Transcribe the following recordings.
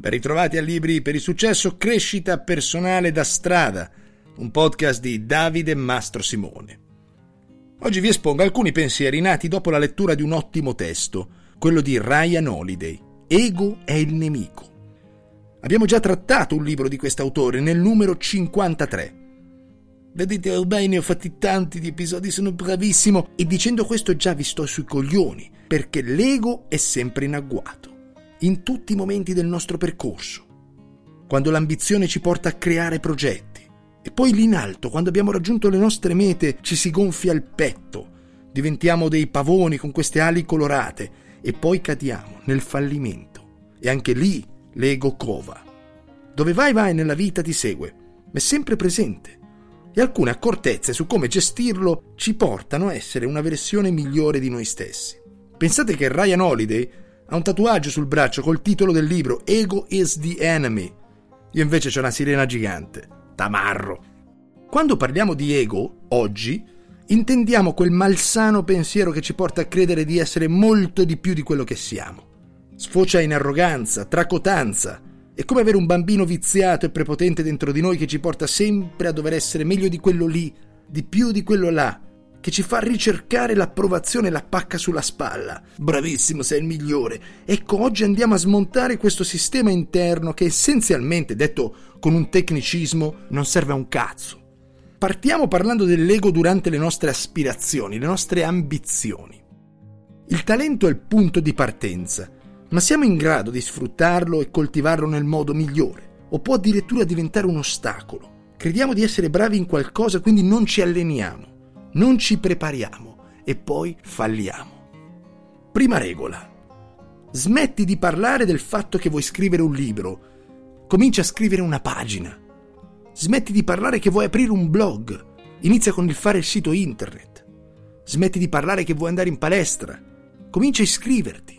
Ben ritrovati a Libri per il Successo, Crescita Personale da Strada, un podcast di Davide Mastro Simone. Oggi vi espongo alcuni pensieri nati dopo la lettura di un ottimo testo, quello di Ryan Holiday, Ego è il nemico. Abbiamo già trattato un libro di quest'autore nel numero 53. Vedete, ormai ne ho fatti tanti di episodi, sono bravissimo e dicendo questo già vi sto sui coglioni, perché l'ego è sempre in agguato in tutti i momenti del nostro percorso, quando l'ambizione ci porta a creare progetti e poi lì in alto, quando abbiamo raggiunto le nostre mete, ci si gonfia il petto, diventiamo dei pavoni con queste ali colorate e poi cadiamo nel fallimento. E anche lì l'ego cova. Dove vai vai nella vita ti segue, ma è sempre presente. E alcune accortezze su come gestirlo ci portano a essere una versione migliore di noi stessi. Pensate che Ryan Holiday ha un tatuaggio sul braccio col titolo del libro Ego is the enemy. Io invece c'ho una sirena gigante. Tamarro. Quando parliamo di ego, oggi, intendiamo quel malsano pensiero che ci porta a credere di essere molto di più di quello che siamo. Sfocia in arroganza, tracotanza. È come avere un bambino viziato e prepotente dentro di noi che ci porta sempre a dover essere meglio di quello lì, di più di quello là, che ci fa ricercare l'approvazione e la pacca sulla spalla. Bravissimo, sei il migliore. Ecco, oggi andiamo a smontare questo sistema interno che essenzialmente, detto con un tecnicismo, non serve a un cazzo. Partiamo parlando dell'ego durante le nostre aspirazioni, le nostre ambizioni. Il talento è il punto di partenza, ma siamo in grado di sfruttarlo e coltivarlo nel modo migliore, o può addirittura diventare un ostacolo. Crediamo di essere bravi in qualcosa, quindi non ci alleniamo non ci prepariamo e poi falliamo. Prima regola. Smetti di parlare del fatto che vuoi scrivere un libro. Comincia a scrivere una pagina. Smetti di parlare che vuoi aprire un blog. Inizia con il fare il sito internet. Smetti di parlare che vuoi andare in palestra. Comincia a iscriverti.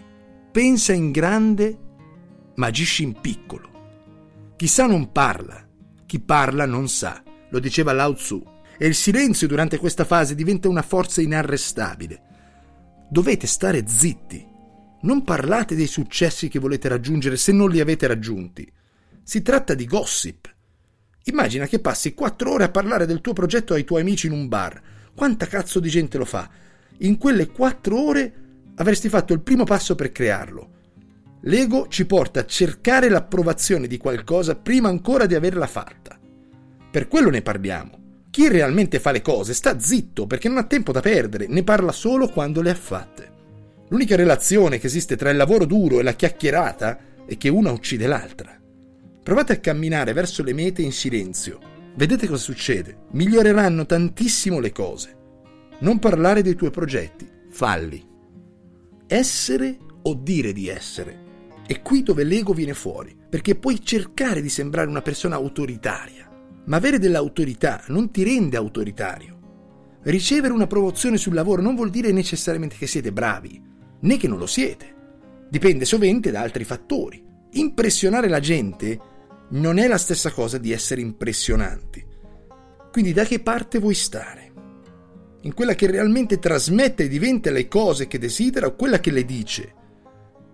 Pensa in grande, ma agisci in piccolo. Chi sa non parla, chi parla non sa, lo diceva Lao Tzu e il silenzio durante questa fase diventa una forza inarrestabile. Dovete stare zitti. Non parlate dei successi che volete raggiungere se non li avete raggiunti. Si tratta di gossip. Immagina che passi quattro ore a parlare del tuo progetto ai tuoi amici in un bar. Quanta cazzo di gente lo fa? In quelle quattro ore avresti fatto il primo passo per crearlo. L'ego ci porta a cercare l'approvazione di qualcosa prima ancora di averla fatta. Per quello ne parliamo. Chi realmente fa le cose sta zitto perché non ha tempo da perdere, ne parla solo quando le ha fatte. L'unica relazione che esiste tra il lavoro duro e la chiacchierata è che una uccide l'altra. Provate a camminare verso le mete in silenzio. Vedete cosa succede. Miglioreranno tantissimo le cose. Non parlare dei tuoi progetti, falli. Essere o dire di essere. È qui dove l'ego viene fuori, perché puoi cercare di sembrare una persona autoritaria ma avere dell'autorità non ti rende autoritario. Ricevere una promozione sul lavoro non vuol dire necessariamente che siete bravi, né che non lo siete. Dipende sovente da altri fattori. Impressionare la gente non è la stessa cosa di essere impressionanti. Quindi da che parte vuoi stare? In quella che realmente trasmette e diventa le cose che desidera o quella che le dice?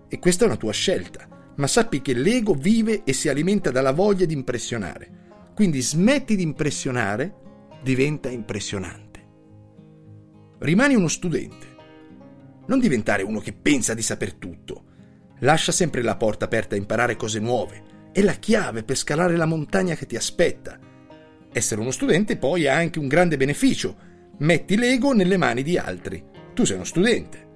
E questa è una tua scelta, ma sappi che l'ego vive e si alimenta dalla voglia di impressionare. Quindi smetti di impressionare, diventa impressionante. Rimani uno studente. Non diventare uno che pensa di saper tutto. Lascia sempre la porta aperta a imparare cose nuove. È la chiave per scalare la montagna che ti aspetta. Essere uno studente poi ha anche un grande beneficio. Metti l'ego nelle mani di altri. Tu sei uno studente.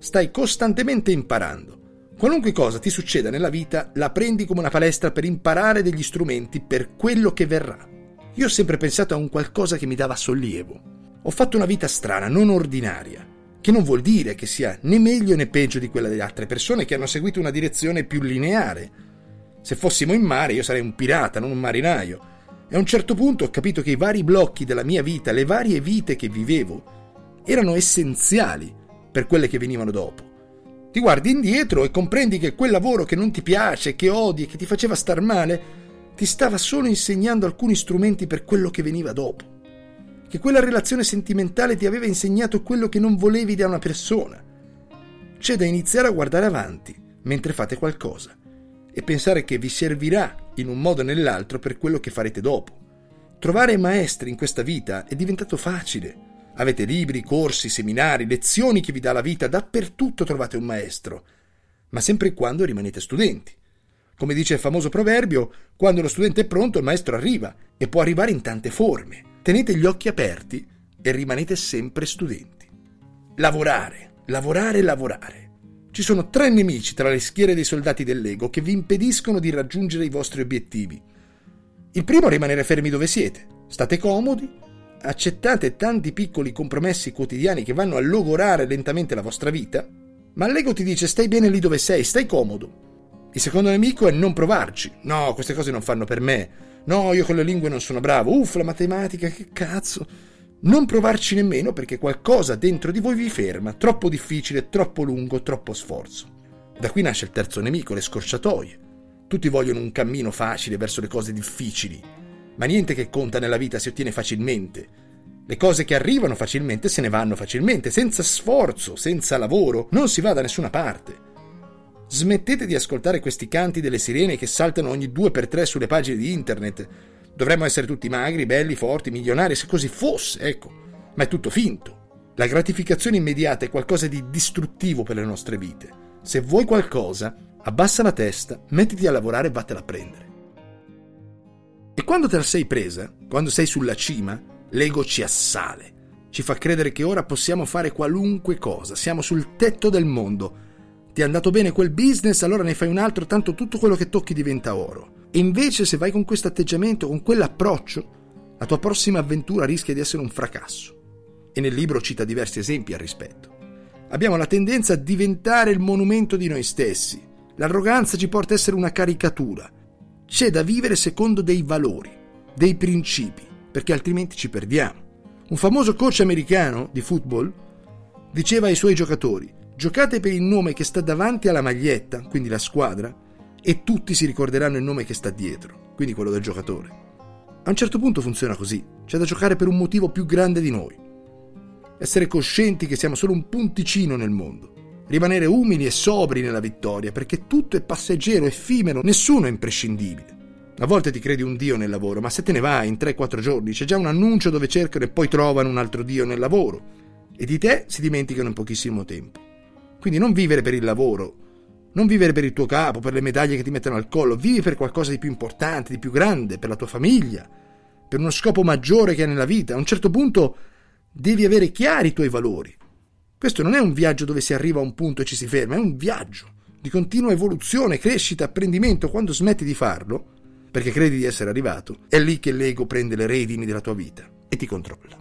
Stai costantemente imparando. Qualunque cosa ti succeda nella vita, la prendi come una palestra per imparare degli strumenti per quello che verrà. Io ho sempre pensato a un qualcosa che mi dava sollievo. Ho fatto una vita strana, non ordinaria, che non vuol dire che sia né meglio né peggio di quella delle altre persone che hanno seguito una direzione più lineare. Se fossimo in mare io sarei un pirata, non un marinaio. E a un certo punto ho capito che i vari blocchi della mia vita, le varie vite che vivevo, erano essenziali per quelle che venivano dopo. Ti guardi indietro e comprendi che quel lavoro che non ti piace, che odi, che ti faceva star male, ti stava solo insegnando alcuni strumenti per quello che veniva dopo. Che quella relazione sentimentale ti aveva insegnato quello che non volevi da una persona. C'è da iniziare a guardare avanti mentre fate qualcosa e pensare che vi servirà in un modo o nell'altro per quello che farete dopo. Trovare maestri in questa vita è diventato facile. Avete libri, corsi, seminari, lezioni che vi dà la vita, dappertutto trovate un maestro, ma sempre e quando rimanete studenti. Come dice il famoso proverbio, quando lo studente è pronto il maestro arriva e può arrivare in tante forme. Tenete gli occhi aperti e rimanete sempre studenti. Lavorare, lavorare, lavorare. Ci sono tre nemici tra le schiere dei soldati dell'ego che vi impediscono di raggiungere i vostri obiettivi. Il primo è rimanere fermi dove siete. State comodi, accettate tanti piccoli compromessi quotidiani che vanno a logorare lentamente la vostra vita, ma l'ego ti dice stai bene lì dove sei, stai comodo. Il secondo nemico è non provarci. No, queste cose non fanno per me. No, io con le lingue non sono bravo. Uff, la matematica, che cazzo. Non provarci nemmeno perché qualcosa dentro di voi vi ferma. Troppo difficile, troppo lungo, troppo sforzo. Da qui nasce il terzo nemico, le scorciatoie. Tutti vogliono un cammino facile verso le cose difficili. Ma niente che conta nella vita si ottiene facilmente. Le cose che arrivano facilmente se ne vanno facilmente, senza sforzo, senza lavoro, non si va da nessuna parte. Smettete di ascoltare questi canti delle sirene che saltano ogni due per tre sulle pagine di internet. Dovremmo essere tutti magri, belli, forti, milionari, se così fosse, ecco. Ma è tutto finto. La gratificazione immediata è qualcosa di distruttivo per le nostre vite. Se vuoi qualcosa, abbassa la testa, mettiti a lavorare e vattela a prendere. E quando te la sei presa, quando sei sulla cima, l'ego ci assale. Ci fa credere che ora possiamo fare qualunque cosa, siamo sul tetto del mondo ti è andato bene quel business, allora ne fai un altro, tanto tutto quello che tocchi diventa oro. E invece se vai con questo atteggiamento, con quell'approccio, la tua prossima avventura rischia di essere un fracasso. E nel libro cita diversi esempi al rispetto. Abbiamo la tendenza a diventare il monumento di noi stessi. L'arroganza ci porta a essere una caricatura. C'è da vivere secondo dei valori, dei principi, perché altrimenti ci perdiamo. Un famoso coach americano di football diceva ai suoi giocatori Giocate per il nome che sta davanti alla maglietta, quindi la squadra, e tutti si ricorderanno il nome che sta dietro, quindi quello del giocatore. A un certo punto funziona così, c'è da giocare per un motivo più grande di noi. Essere coscienti che siamo solo un punticino nel mondo, rimanere umili e sobri nella vittoria, perché tutto è passeggero, effimero, nessuno è imprescindibile. A volte ti credi un dio nel lavoro, ma se te ne vai in 3-4 giorni c'è già un annuncio dove cercano e poi trovano un altro dio nel lavoro, e di te si dimenticano in pochissimo tempo. Quindi non vivere per il lavoro, non vivere per il tuo capo, per le medaglie che ti mettono al collo, vivi per qualcosa di più importante, di più grande, per la tua famiglia, per uno scopo maggiore che hai nella vita. A un certo punto devi avere chiari i tuoi valori. Questo non è un viaggio dove si arriva a un punto e ci si ferma, è un viaggio di continua evoluzione, crescita, apprendimento. Quando smetti di farlo, perché credi di essere arrivato, è lì che l'ego prende le redini della tua vita e ti controlla.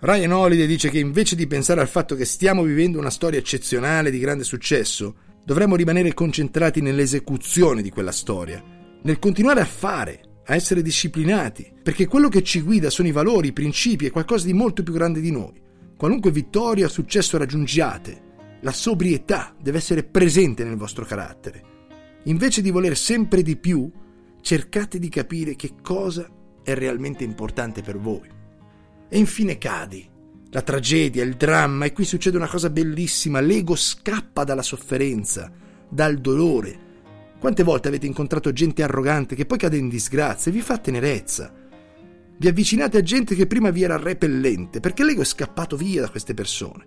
Ryan Holiday dice che invece di pensare al fatto che stiamo vivendo una storia eccezionale di grande successo, dovremmo rimanere concentrati nell'esecuzione di quella storia, nel continuare a fare, a essere disciplinati, perché quello che ci guida sono i valori, i principi e qualcosa di molto più grande di noi. Qualunque vittoria o successo raggiungiate, la sobrietà deve essere presente nel vostro carattere. Invece di voler sempre di più, cercate di capire che cosa è realmente importante per voi. E infine cadi. La tragedia, il dramma, e qui succede una cosa bellissima, l'ego scappa dalla sofferenza, dal dolore. Quante volte avete incontrato gente arrogante che poi cade in disgrazia e vi fa tenerezza? Vi avvicinate a gente che prima vi era repellente, perché l'ego è scappato via da queste persone.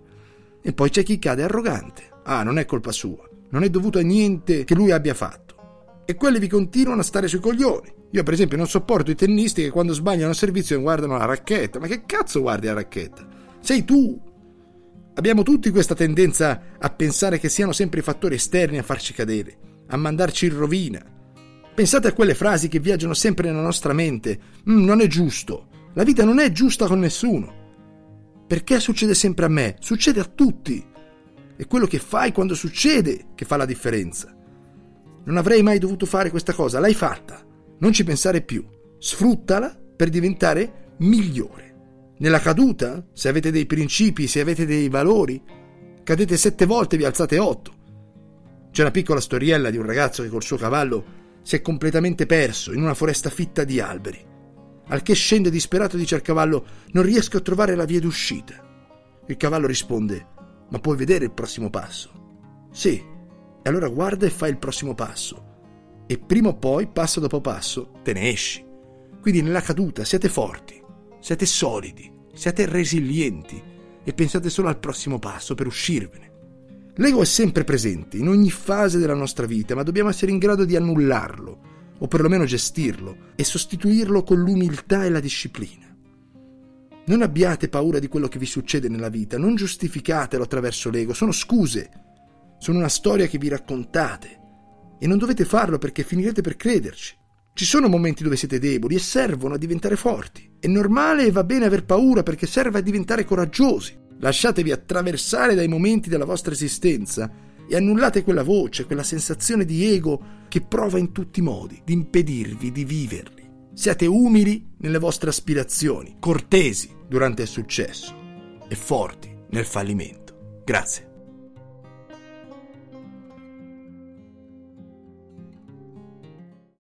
E poi c'è chi cade arrogante. Ah, non è colpa sua, non è dovuto a niente che lui abbia fatto. E quelli vi continuano a stare sui coglioni. Io, per esempio, non sopporto i tennisti che quando sbagliano servizio guardano la racchetta. Ma che cazzo guardi la racchetta? Sei tu! Abbiamo tutti questa tendenza a pensare che siano sempre i fattori esterni a farci cadere, a mandarci in rovina. Pensate a quelle frasi che viaggiano sempre nella nostra mente. Mm, non è giusto. La vita non è giusta con nessuno. Perché succede sempre a me? Succede a tutti. È quello che fai quando succede che fa la differenza. Non avrei mai dovuto fare questa cosa, l'hai fatta. Non ci pensare più. Sfruttala per diventare migliore. Nella caduta, se avete dei principi, se avete dei valori, cadete sette volte e vi alzate otto. C'è una piccola storiella di un ragazzo che col suo cavallo si è completamente perso in una foresta fitta di alberi. Al che scende disperato e dice al cavallo: Non riesco a trovare la via d'uscita. Il cavallo risponde: Ma puoi vedere il prossimo passo? Sì. E allora guarda e fai il prossimo passo e prima o poi, passo dopo passo, te ne esci. Quindi nella caduta siate forti, siate solidi, siate resilienti e pensate solo al prossimo passo per uscirvene. L'ego è sempre presente in ogni fase della nostra vita, ma dobbiamo essere in grado di annullarlo, o perlomeno gestirlo, e sostituirlo con l'umiltà e la disciplina. Non abbiate paura di quello che vi succede nella vita, non giustificatelo attraverso l'ego, sono scuse, sono una storia che vi raccontate e non dovete farlo perché finirete per crederci. Ci sono momenti dove siete deboli e servono a diventare forti. È normale e va bene aver paura perché serve a diventare coraggiosi. Lasciatevi attraversare dai momenti della vostra esistenza e annullate quella voce, quella sensazione di ego che prova in tutti i modi di impedirvi di viverli. Siate umili nelle vostre aspirazioni, cortesi durante il successo e forti nel fallimento. Grazie.